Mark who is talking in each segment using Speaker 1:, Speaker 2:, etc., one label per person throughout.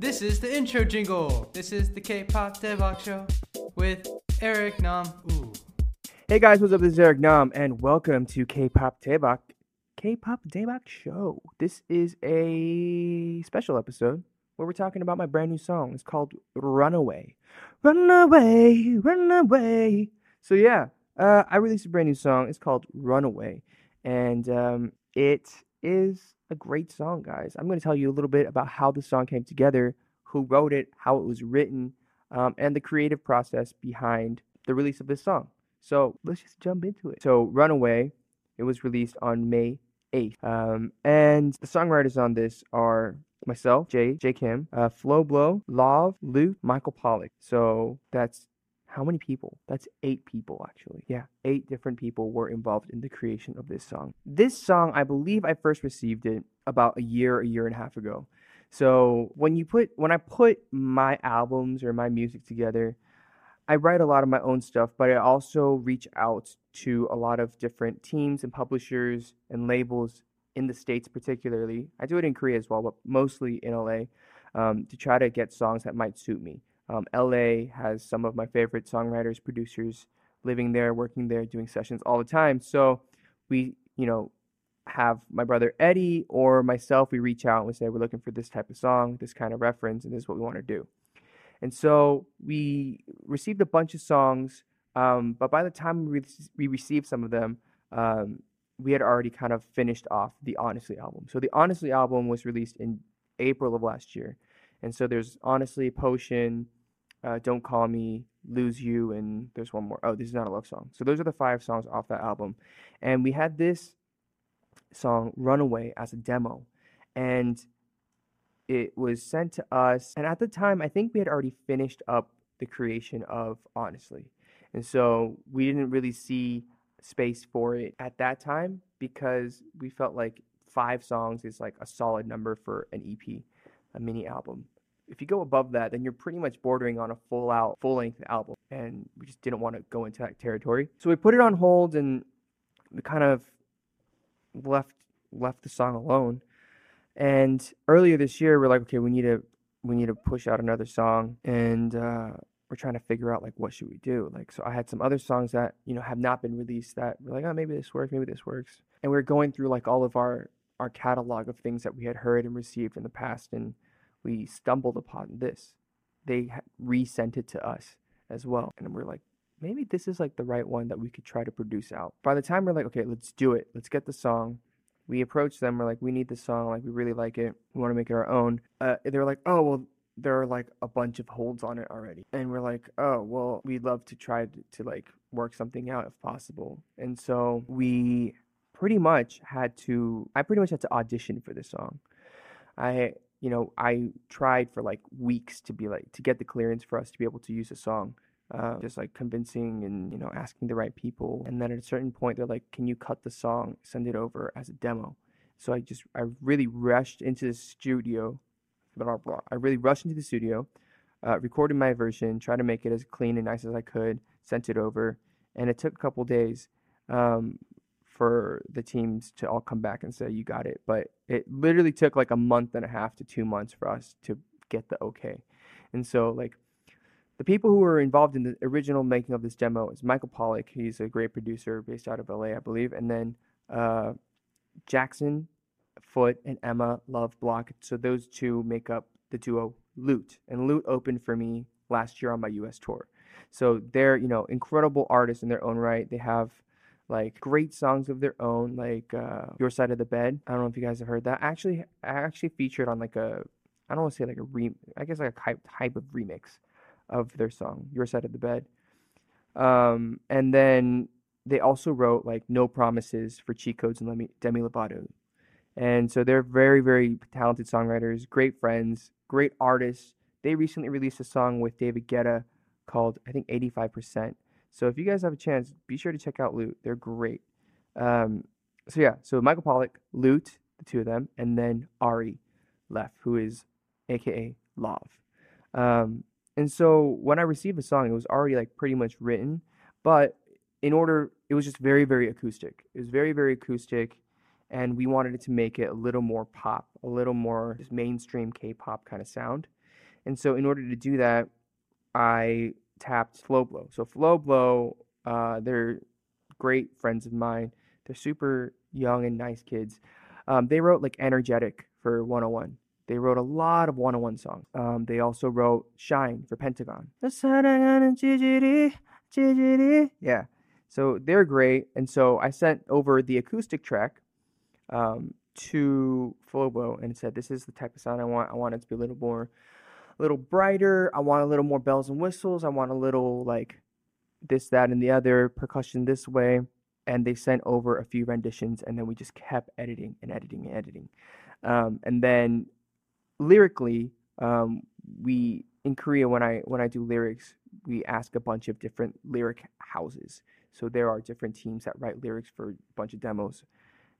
Speaker 1: This is the intro jingle. This is the K-pop Daebak show with Eric Nam. Ooh.
Speaker 2: Hey guys, what's up? This is Eric Nam, and welcome to K-pop Daebak, K-pop Daebak show. This is a special episode where we're talking about my brand new song. It's called "Runaway." Runaway, runaway. So yeah, uh, I released a brand new song. It's called "Runaway," and um, it is a great song, guys. I'm going to tell you a little bit about how the song came together, who wrote it, how it was written, um, and the creative process behind the release of this song. So let's just jump into it. So, Runaway, it was released on May 8th. Um, and the songwriters on this are myself, Jay, Jay Kim, uh, Flo Blow, Lauv, Loot, Michael Pollock. So that's how many people? That's eight people, actually. Yeah, eight different people were involved in the creation of this song. This song, I believe I first received it about a year, a year and a half ago. So when you put when I put my albums or my music together, I write a lot of my own stuff, but I also reach out to a lot of different teams and publishers and labels in the states, particularly. I do it in Korea as well, but mostly in LA, um, to try to get songs that might suit me. Um, LA has some of my favorite songwriters, producers living there, working there, doing sessions all the time. So we, you know, have my brother Eddie or myself, we reach out and we say, we're looking for this type of song, this kind of reference, and this is what we want to do. And so we received a bunch of songs, um, but by the time we, re- we received some of them, um, we had already kind of finished off the Honestly album. So the Honestly album was released in April of last year. And so there's Honestly, Potion, uh, Don't Call Me, Lose You, and there's one more. Oh, this is not a love song. So those are the five songs off that album. And we had this song Runaway as a demo. And it was sent to us. And at the time, I think we had already finished up the creation of Honestly. And so we didn't really see space for it at that time because we felt like five songs is like a solid number for an EP, a mini album. If you go above that, then you're pretty much bordering on a full out, full length album. And we just didn't want to go into that territory. So we put it on hold and we kind of left left the song alone. And earlier this year, we're like, okay, we need to we need to push out another song, and uh, we're trying to figure out like what should we do. Like, so I had some other songs that you know have not been released that we're like, oh, maybe this works, maybe this works, and we are going through like all of our our catalog of things that we had heard and received in the past, and we stumbled upon this. They resent it to us as well, and we're like, maybe this is like the right one that we could try to produce out. By the time we're like, okay, let's do it. Let's get the song. We approach them. We're like, we need this song. Like, we really like it. We want to make it our own. Uh, they're like, oh, well, there are like a bunch of holds on it already. And we're like, oh, well, we'd love to try to, to like work something out if possible. And so we pretty much had to, I pretty much had to audition for this song. I, you know, I tried for like weeks to be like, to get the clearance for us to be able to use the song uh, just like convincing and you know asking the right people. And then at a certain point they're like can you cut the song? Send it over as a demo. So i just i really rushed into the studio blah, blah, i really rushed into the studio uh, recorded my version tried to make it as clean and nice as i could sent it over and it took a couple days. Um, for the teams to all come back and say you got it but it literally took like a month and a half to two months for us to get the okay and so like the people who were involved in the original making of this demo is Michael Pollock. He's a great producer based out of LA, I believe. And then uh, Jackson, Foote, and Emma Lov Block. So those two make up the duo Loot. And Loot opened for me last year on my US tour. So they're, you know, incredible artists in their own right. They have like great songs of their own, like uh, Your Side of the Bed. I don't know if you guys have heard that. Actually, I actually featured on like a, I don't want to say like a re, I guess like a type of remix of their song, Your Side of the Bed. Um, and then they also wrote like No Promises for Cheat Codes and Demi Lovato. And so they're very, very talented songwriters, great friends, great artists. They recently released a song with David Guetta called, I think, 85%. So if you guys have a chance, be sure to check out Loot. They're great. Um, so yeah, so Michael Pollock, Loot, the two of them, and then Ari Leff, who is AKA Lauv. Um, and so when I received the song, it was already like pretty much written, but in order, it was just very, very acoustic. It was very, very acoustic, and we wanted it to make it a little more pop, a little more just mainstream K-pop kind of sound. And so in order to do that, I tapped Flowblow. So Flowblow, uh, they're great friends of mine. They're super young and nice kids. Um, they wrote like Energetic for 101. They wrote a lot of 101 songs. Um, they also wrote Shine for Pentagon. Yeah. So they're great. And so I sent over the acoustic track um, to Flowblow and said, This is the type of sound I want. I want it to be a little more, a little brighter. I want a little more bells and whistles. I want a little like this, that, and the other, percussion this way. And they sent over a few renditions, and then we just kept editing and editing and editing. Um, and then lyrically, um, we in Korea when I when I do lyrics, we ask a bunch of different lyric houses. So there are different teams that write lyrics for a bunch of demos.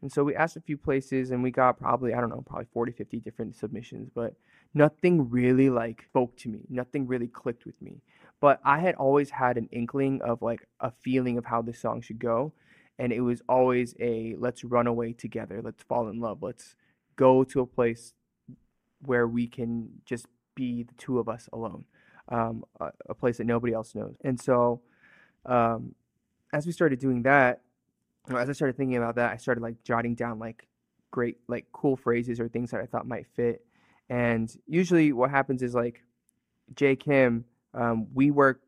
Speaker 2: And so we asked a few places and we got probably, I don't know, probably 40, 50 different submissions, but nothing really like spoke to me. Nothing really clicked with me. But I had always had an inkling of like a feeling of how this song should go. And it was always a let's run away together. Let's fall in love. Let's go to a place where we can just be the two of us alone, um, a, a, place that nobody else knows. And so, um, as we started doing that, as I started thinking about that, I started like jotting down like great, like cool phrases or things that I thought might fit. And usually, what happens is like Jay Kim, um, we work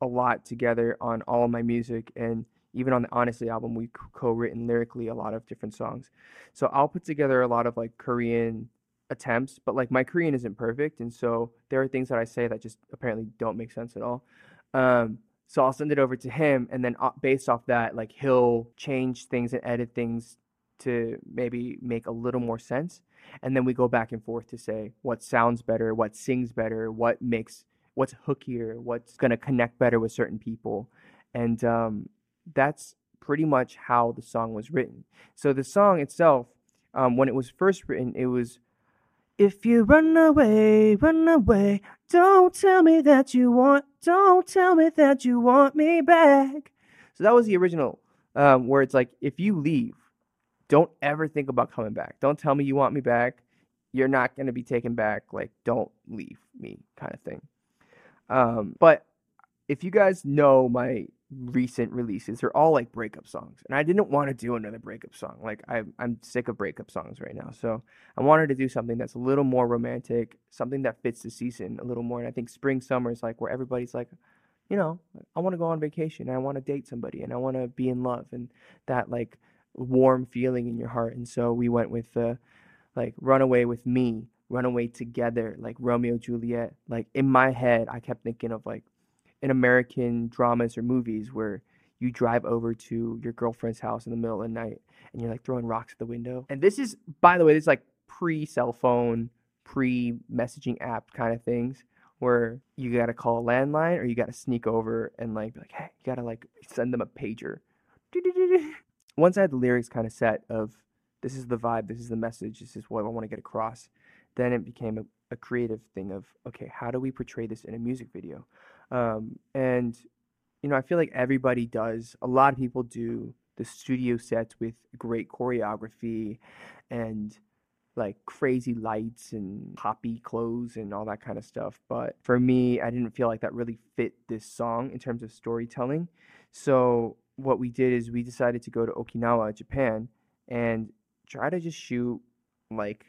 Speaker 2: a lot together on all of my music and even on the honestly album we co-written lyrically a lot of different songs so i'll put together a lot of like korean attempts, but like my Korean isn't perfect, and so there are things that I say that just apparently don't make sense at all. Um, so I'll send it over to him, and then uh, based off that, like he'll change things and edit things to maybe make a little more sense, and then we go back and forth to say what sounds better, what sings better, what makes what's hookier, what's gonna connect better with certain people, and um, that's pretty much how the song was written. So the song itself, um, when it was first written, it was if you run away, run away, don't tell me that you want, don't tell me that you want me back. So that was the original, um, where it's like, if you leave, don't ever think about coming back. Don't tell me you want me back. You're not going to be taken back. Like, don't leave me, kind of thing. Um, but if you guys know my recent releases they're all like breakup songs and i didn't want to do another breakup song like I, i'm sick of breakup songs right now so i wanted to do something that's a little more romantic something that fits the season a little more and i think spring summer is like where everybody's like you know i want to go on vacation i want to date somebody and i want to be in love and that like warm feeling in your heart and so we went with the like run away with me run away together like romeo juliet like in my head i kept thinking of like in American dramas or movies where you drive over to your girlfriend's house in the middle of the night and you're like throwing rocks at the window. And this is, by the way, this is like pre cell phone, pre messaging app kind of things where you gotta call a landline or you gotta sneak over and like be like, hey, you gotta like send them a pager. Once I had the lyrics kind of set of this is the vibe, this is the message, this is what I want to get across, then it became a, a creative thing of okay, how do we portray this in a music video? Um, and you know, I feel like everybody does. A lot of people do the studio sets with great choreography and like crazy lights and poppy clothes and all that kind of stuff. But for me, I didn't feel like that really fit this song in terms of storytelling. So what we did is we decided to go to Okinawa, Japan, and try to just shoot like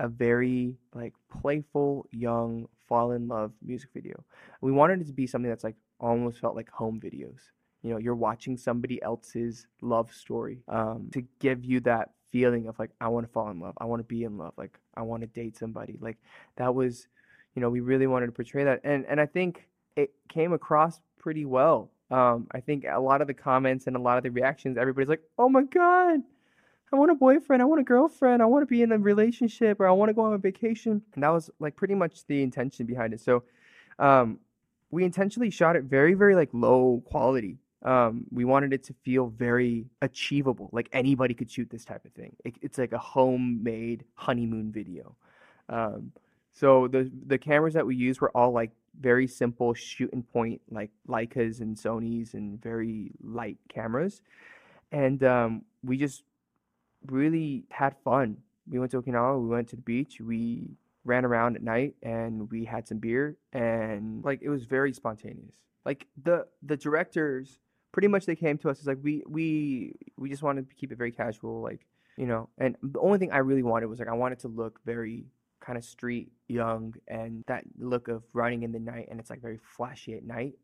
Speaker 2: a very like playful, young, fall in love music video. We wanted it to be something that's like almost felt like home videos. You know, you're watching somebody else's love story um, to give you that feeling of like I want to fall in love, I want to be in love, like I want to date somebody. Like that was, you know, we really wanted to portray that, and and I think it came across pretty well. Um, I think a lot of the comments and a lot of the reactions, everybody's like, "Oh my god, I want a boyfriend, I want a girlfriend, I want to be in a relationship, or I want to go on a vacation. And that was like pretty much the intention behind it. So, um, we intentionally shot it very, very like low quality. Um, we wanted it to feel very achievable, like anybody could shoot this type of thing. It, it's like a homemade honeymoon video. Um, so the the cameras that we used were all like very simple shoot and point, like Leicas and Sony's, and very light cameras. And um, we just really had fun. We went to Okinawa, we went to the beach, we ran around at night and we had some beer and like it was very spontaneous. Like the the directors pretty much they came to us as like we we we just wanted to keep it very casual like you know and the only thing I really wanted was like I wanted to look very kind of street young and that look of running in the night and it's like very flashy at night.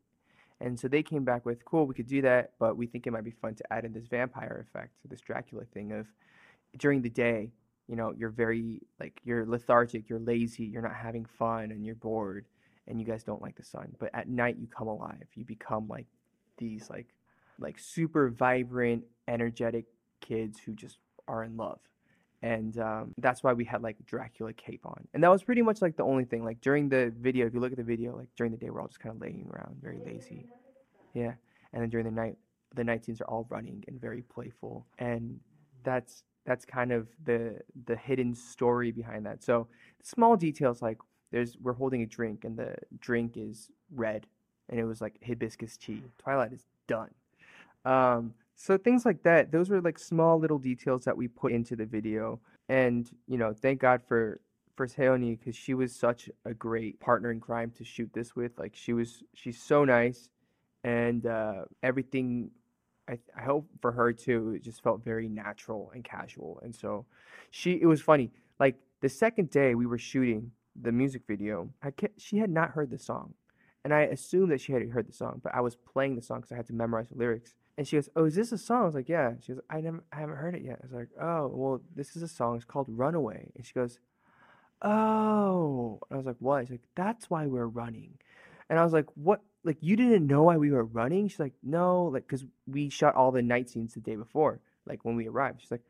Speaker 2: And so they came back with, cool, we could do that, but we think it might be fun to add in this vampire effect, this Dracula thing of during the day, you know, you're very like you're lethargic, you're lazy, you're not having fun, and you're bored, and you guys don't like the sun. But at night, you come alive. You become like these like like super vibrant, energetic kids who just are in love. And um, that's why we had like Dracula cape on, and that was pretty much like the only thing. Like during the video, if you look at the video, like during the day, we're all just kind of laying around, very lazy, yeah. And then during the night, the night scenes are all running and very playful, and that's that's kind of the the hidden story behind that. So small details like there's we're holding a drink and the drink is red and it was like hibiscus tea. Twilight is done. Um, so things like that. Those were like small little details that we put into the video. And you know, thank God for for Seoni because she was such a great partner in crime to shoot this with. Like she was, she's so nice, and uh, everything I, I hope for her too, it just felt very natural and casual. And so she, it was funny. Like the second day we were shooting the music video, I kept, she had not heard the song. And I assumed that she had heard the song, but I was playing the song because I had to memorize the lyrics. And she goes, "Oh, is this a song?" I was like, "Yeah." She goes, "I never, I haven't heard it yet." I was like, "Oh, well, this is a song. It's called Runaway." And she goes, "Oh." And I was like, "What?" She's like, "That's why we're running." And I was like, "What? Like you didn't know why we were running?" She's like, "No, like because we shot all the night scenes the day before, like when we arrived." She's like,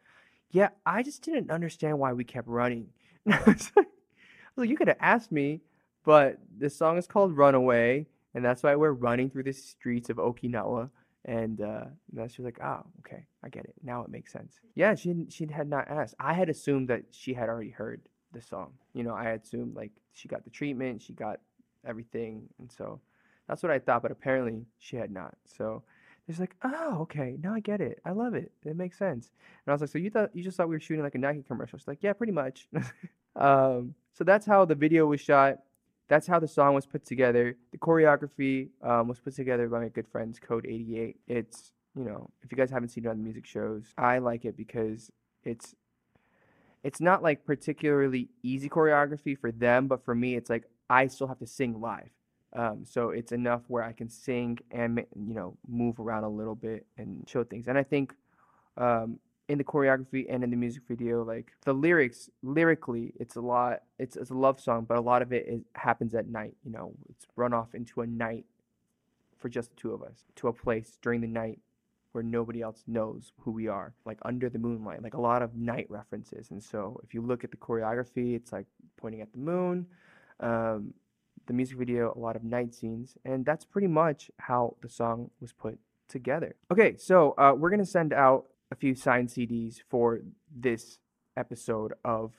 Speaker 2: "Yeah, I just didn't understand why we kept running." And I was like, I was like "You could have asked me." But this song is called Runaway, and that's why we're running through the streets of Okinawa. And uh, then she was like, "Oh, okay, I get it. Now it makes sense." Yeah, she she had not asked. I had assumed that she had already heard the song. You know, I assumed like she got the treatment, she got everything, and so that's what I thought. But apparently, she had not. So it's like, "Oh, okay, now I get it. I love it. It makes sense." And I was like, "So you thought you just thought we were shooting like a Nike commercial?" She's like, "Yeah, pretty much." um, so that's how the video was shot that's how the song was put together. The choreography um, was put together by my good friends Code 88. It's you know, if you guys haven't seen it on the music shows, I like it because it's it's not like particularly easy choreography for them, but for me, it's like I still have to sing live. Um, so it's enough where I can sing and you know move around a little bit and show things. And I think um, in the choreography and in the music video like the lyrics lyrically it's a lot it's, it's a love song but a lot of it is, happens at night you know it's run off into a night for just the two of us to a place during the night where nobody else knows who we are like under the moonlight like a lot of night references. And so if you look at the choreography it's like pointing at the moon um, the music video a lot of night scenes and that's pretty much how the song was put together. Okay so uh, we're gonna send out a few signed CDs for this episode of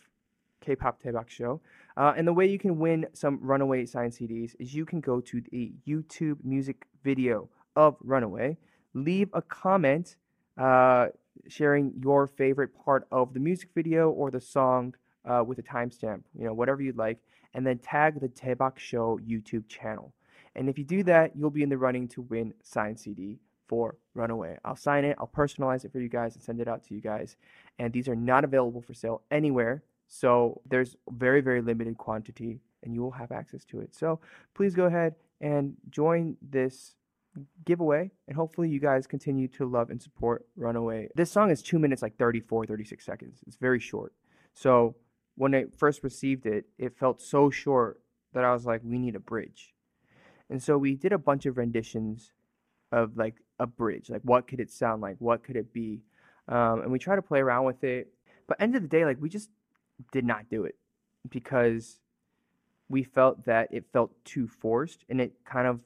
Speaker 2: K-pop Daebak Show. Uh, and the way you can win some Runaway signed CDs is you can go to the YouTube music video of Runaway, leave a comment uh, sharing your favorite part of the music video or the song uh, with a timestamp, you know, whatever you'd like, and then tag the Daebak Show YouTube channel. And if you do that, you'll be in the running to win signed CD for Runaway. I'll sign it, I'll personalize it for you guys and send it out to you guys. And these are not available for sale anywhere. So there's very, very limited quantity and you will have access to it. So please go ahead and join this giveaway and hopefully you guys continue to love and support Runaway. This song is 2 minutes like 34 36 seconds. It's very short. So when I first received it, it felt so short that I was like we need a bridge. And so we did a bunch of renditions of like a bridge. Like, what could it sound like? What could it be? um, and we try to play around with it. But end of the day, like we just did not do it because we felt that it felt too forced, and it kind of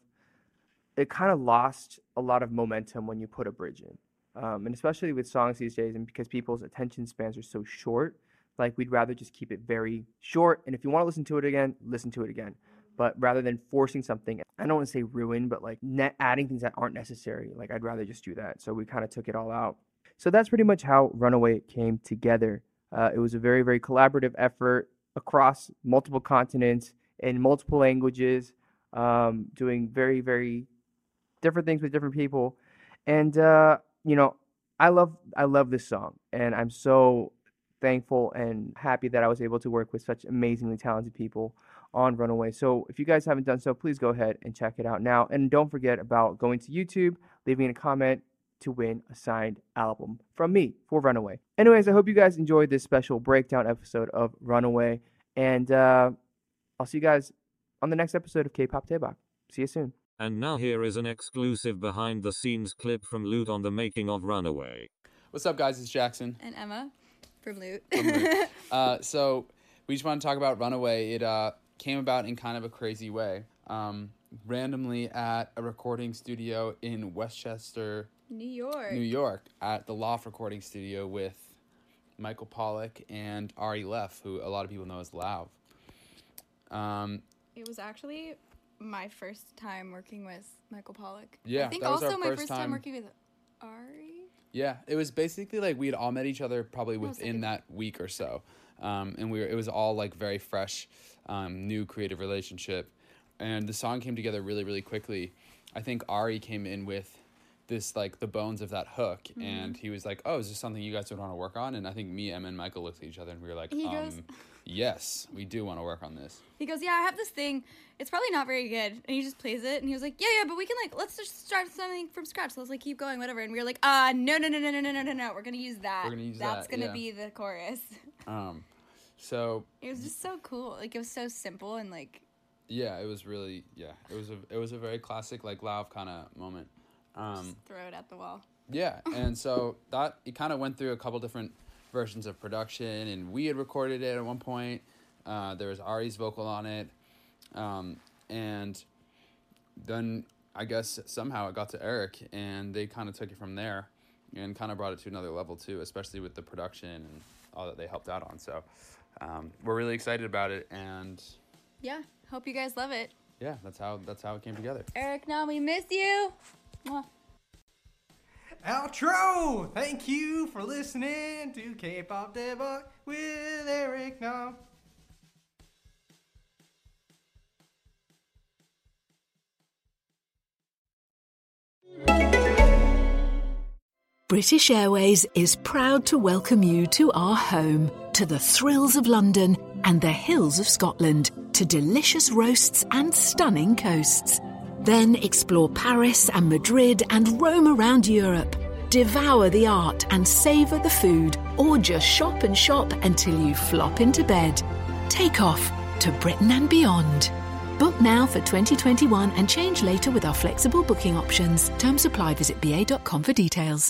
Speaker 2: it kind of lost a lot of momentum when you put a bridge in. Um, and especially with songs these days, and because people's attention spans are so short, like we'd rather just keep it very short. And if you want to listen to it again, listen to it again. But rather than forcing something, I don't want to say ruin, but like net adding things that aren't necessary, like I'd rather just do that. So we kind of took it all out. So that's pretty much how Runaway came together. Uh, it was a very, very collaborative effort across multiple continents in multiple languages, um, doing very, very different things with different people. And uh, you know, I love I love this song, and I'm so thankful and happy that I was able to work with such amazingly talented people on Runaway. So if you guys haven't done so, please go ahead and check it out now. And don't forget about going to YouTube, leaving a comment to win a signed album from me for Runaway. Anyways, I hope you guys enjoyed this special breakdown episode of Runaway. And uh, I'll see you guys on the next episode of K-Pop Daebak. See you soon.
Speaker 3: And now here is an exclusive behind the scenes clip from Loot on the making of Runaway.
Speaker 4: What's up, guys? It's Jackson.
Speaker 5: And Emma from Loot.
Speaker 4: From Loot. uh, so we just want to talk about Runaway. It uh, came about in kind of a crazy way. Um, randomly at a recording studio in Westchester,
Speaker 5: New York.
Speaker 4: New York, at the Loft Recording Studio with Michael Pollock and Ari Leff, who a lot of people know as Lauv. Um,
Speaker 5: it was actually my first time working with Michael Pollock.
Speaker 4: Yeah,
Speaker 5: I think
Speaker 4: that was our
Speaker 5: also my
Speaker 4: first
Speaker 5: first time.
Speaker 4: time-
Speaker 5: working with Ari.
Speaker 4: Yeah, it was basically like we had all met each other probably within that week or so, um, and we were, it was all like very fresh, um, new creative relationship, and the song came together really really quickly. I think Ari came in with this like the bones of that hook,
Speaker 5: Mm-hmm.
Speaker 4: and he was like, "Oh, is this something you guys would want to work on?" And I think me, Emma, and Michael looked at each other and we were like, um, "Yes, we do want to work on this."
Speaker 5: He goes, yeah, I have this thing. It's probably not very good, and he just plays it. And he was like, yeah, yeah, but we can like let's just start something from scratch. So let's like keep going, whatever. And we were like, uh, no, no, no, no, no, no, no, no, no. We're gonna use that.
Speaker 4: We're gonna use
Speaker 5: That's
Speaker 4: that,
Speaker 5: gonna
Speaker 4: yeah.
Speaker 5: be the chorus.
Speaker 4: Um, so
Speaker 5: It was just so cool. Like it was so simple and like
Speaker 4: yeah, it was really yeah, it was a it was a very classic like Lauv kind of moment. Um,
Speaker 5: throw it at the wall.
Speaker 4: Yeah, and so that it kind of went through a couple different versions of production, and we had recorded it at one point. Uh, there was Ari's vocal on it, um, and then I guess somehow it got to Eric, and they kind of took it from there, and kind of brought it to another level too, especially with the production and all that they helped out on. So um, we're really excited about it, and
Speaker 5: Yeah. Hope you guys love it.
Speaker 4: yeah, that's how that's how it came together.
Speaker 5: Eric, now we miss you. Mwah.
Speaker 1: Outro! Thank you for listening to K-Pop Daebak with Eric Nam.
Speaker 6: British Airways is proud to welcome you to our home, to the thrills of London and the hills of Scotland, to delicious roasts and stunning coasts. Then explore Paris and Madrid and roam around Europe. Devour the art and savour the food, or just shop and shop until you flop into bed. Take off to Britain and beyond. Book now for 2021 and change later with our flexible booking options. Terms apply. Visit ba.com for details.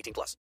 Speaker 7: 18 plus.